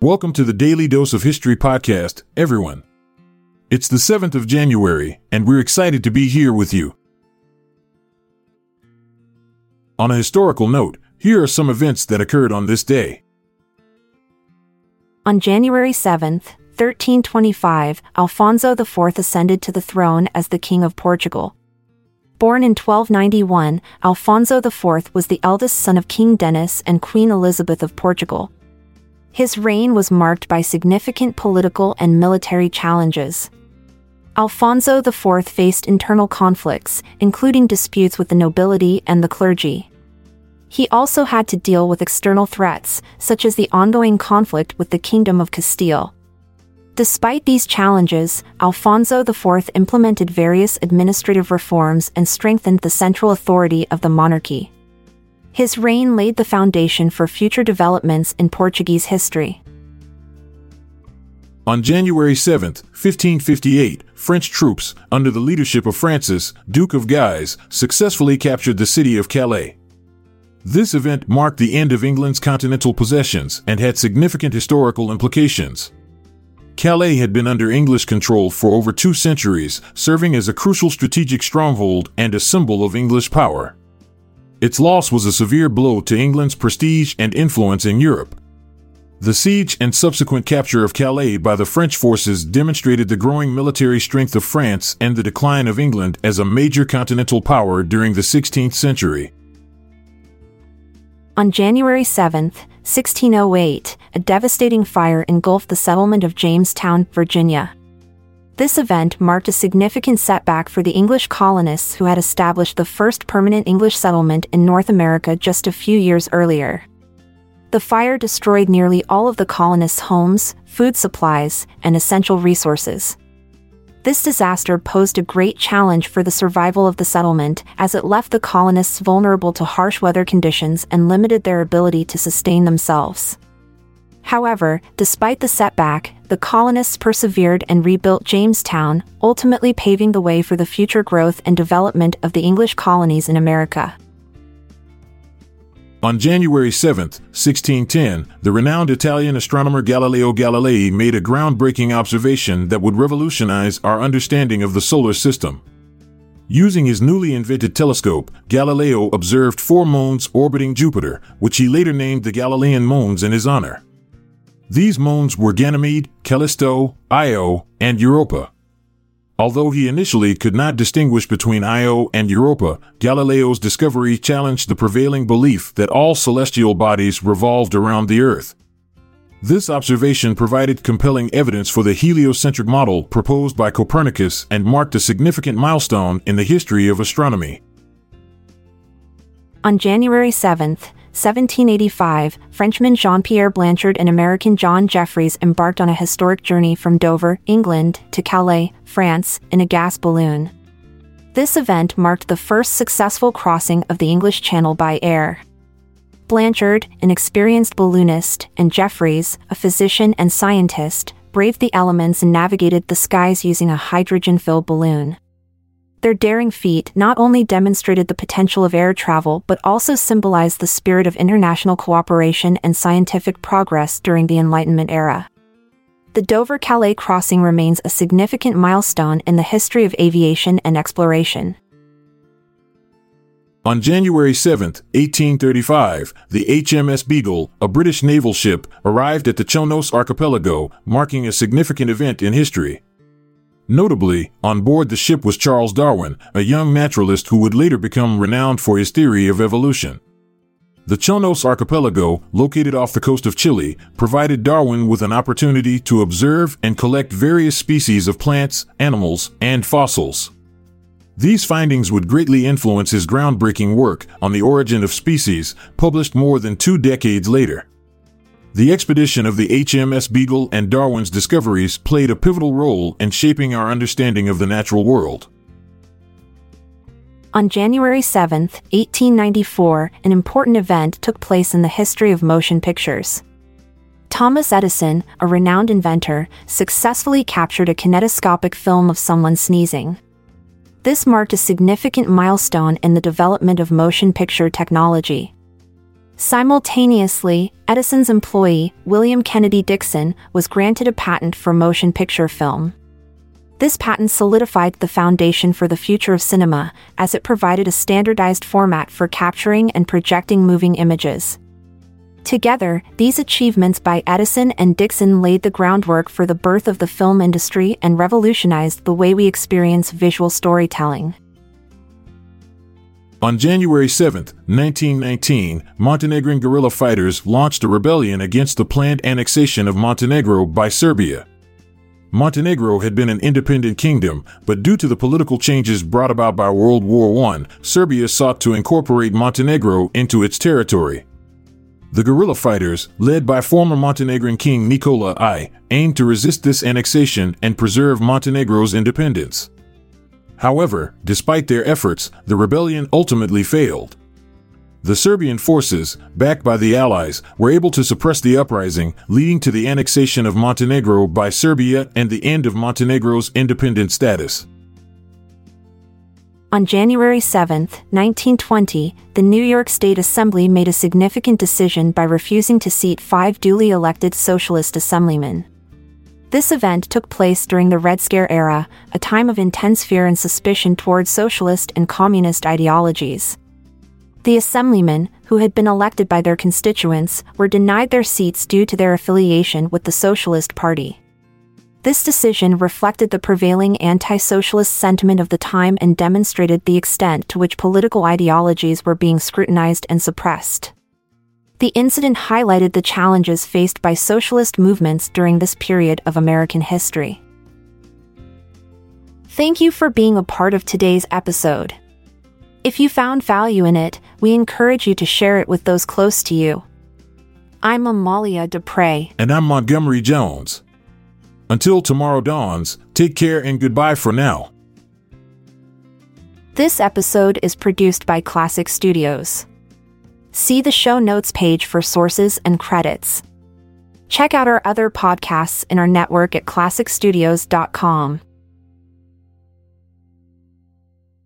Welcome to the Daily Dose of History podcast, everyone. It's the 7th of January, and we're excited to be here with you. On a historical note, here are some events that occurred on this day. On January 7th, 1325, Alfonso IV ascended to the throne as the King of Portugal. Born in 1291, Alfonso IV was the eldest son of King Denis and Queen Elizabeth of Portugal. His reign was marked by significant political and military challenges. Alfonso IV faced internal conflicts, including disputes with the nobility and the clergy. He also had to deal with external threats, such as the ongoing conflict with the Kingdom of Castile. Despite these challenges, Alfonso IV implemented various administrative reforms and strengthened the central authority of the monarchy. His reign laid the foundation for future developments in Portuguese history. On January 7, 1558, French troops, under the leadership of Francis, Duke of Guise, successfully captured the city of Calais. This event marked the end of England's continental possessions and had significant historical implications. Calais had been under English control for over two centuries, serving as a crucial strategic stronghold and a symbol of English power. Its loss was a severe blow to England's prestige and influence in Europe. The siege and subsequent capture of Calais by the French forces demonstrated the growing military strength of France and the decline of England as a major continental power during the 16th century. On January 7, 1608, a devastating fire engulfed the settlement of Jamestown, Virginia. This event marked a significant setback for the English colonists who had established the first permanent English settlement in North America just a few years earlier. The fire destroyed nearly all of the colonists' homes, food supplies, and essential resources. This disaster posed a great challenge for the survival of the settlement as it left the colonists vulnerable to harsh weather conditions and limited their ability to sustain themselves. However, despite the setback, the colonists persevered and rebuilt Jamestown, ultimately paving the way for the future growth and development of the English colonies in America. On January 7, 1610, the renowned Italian astronomer Galileo Galilei made a groundbreaking observation that would revolutionize our understanding of the solar system. Using his newly invented telescope, Galileo observed four moons orbiting Jupiter, which he later named the Galilean moons in his honor. These moons were Ganymede, Callisto, Io, and Europa. Although he initially could not distinguish between Io and Europa, Galileo's discovery challenged the prevailing belief that all celestial bodies revolved around the Earth. This observation provided compelling evidence for the heliocentric model proposed by Copernicus and marked a significant milestone in the history of astronomy. On January 7th, 1785, Frenchman Jean Pierre Blanchard and American John Jeffries embarked on a historic journey from Dover, England, to Calais, France, in a gas balloon. This event marked the first successful crossing of the English Channel by air. Blanchard, an experienced balloonist, and Jeffries, a physician and scientist, braved the elements and navigated the skies using a hydrogen filled balloon. Their daring feat not only demonstrated the potential of air travel but also symbolized the spirit of international cooperation and scientific progress during the Enlightenment era. The Dover Calais crossing remains a significant milestone in the history of aviation and exploration. On January 7, 1835, the HMS Beagle, a British naval ship, arrived at the Chonos archipelago, marking a significant event in history. Notably, on board the ship was Charles Darwin, a young naturalist who would later become renowned for his theory of evolution. The Chonos archipelago, located off the coast of Chile, provided Darwin with an opportunity to observe and collect various species of plants, animals, and fossils. These findings would greatly influence his groundbreaking work on the origin of species, published more than two decades later. The expedition of the HMS Beagle and Darwin's discoveries played a pivotal role in shaping our understanding of the natural world. On January 7, 1894, an important event took place in the history of motion pictures. Thomas Edison, a renowned inventor, successfully captured a kinetoscopic film of someone sneezing. This marked a significant milestone in the development of motion picture technology. Simultaneously, Edison's employee, William Kennedy Dickson, was granted a patent for motion picture film. This patent solidified the foundation for the future of cinema, as it provided a standardized format for capturing and projecting moving images. Together, these achievements by Edison and Dickson laid the groundwork for the birth of the film industry and revolutionized the way we experience visual storytelling. On January 7, 1919, Montenegrin guerrilla fighters launched a rebellion against the planned annexation of Montenegro by Serbia. Montenegro had been an independent kingdom, but due to the political changes brought about by World War I, Serbia sought to incorporate Montenegro into its territory. The guerrilla fighters, led by former Montenegrin king Nikola I, aimed to resist this annexation and preserve Montenegro's independence. However, despite their efforts, the rebellion ultimately failed. The Serbian forces, backed by the Allies, were able to suppress the uprising, leading to the annexation of Montenegro by Serbia and the end of Montenegro's independent status. On January 7, 1920, the New York State Assembly made a significant decision by refusing to seat five duly elected socialist assemblymen. This event took place during the Red Scare era, a time of intense fear and suspicion towards socialist and communist ideologies. The assemblymen, who had been elected by their constituents, were denied their seats due to their affiliation with the Socialist Party. This decision reflected the prevailing anti socialist sentiment of the time and demonstrated the extent to which political ideologies were being scrutinized and suppressed. The incident highlighted the challenges faced by socialist movements during this period of American history. Thank you for being a part of today's episode. If you found value in it, we encourage you to share it with those close to you. I'm Amalia Dupre. And I'm Montgomery Jones. Until tomorrow dawns, take care and goodbye for now. This episode is produced by Klassic Studios. See the show notes page for sources and credits. Check out our other podcasts in our network at klassicstudios.com.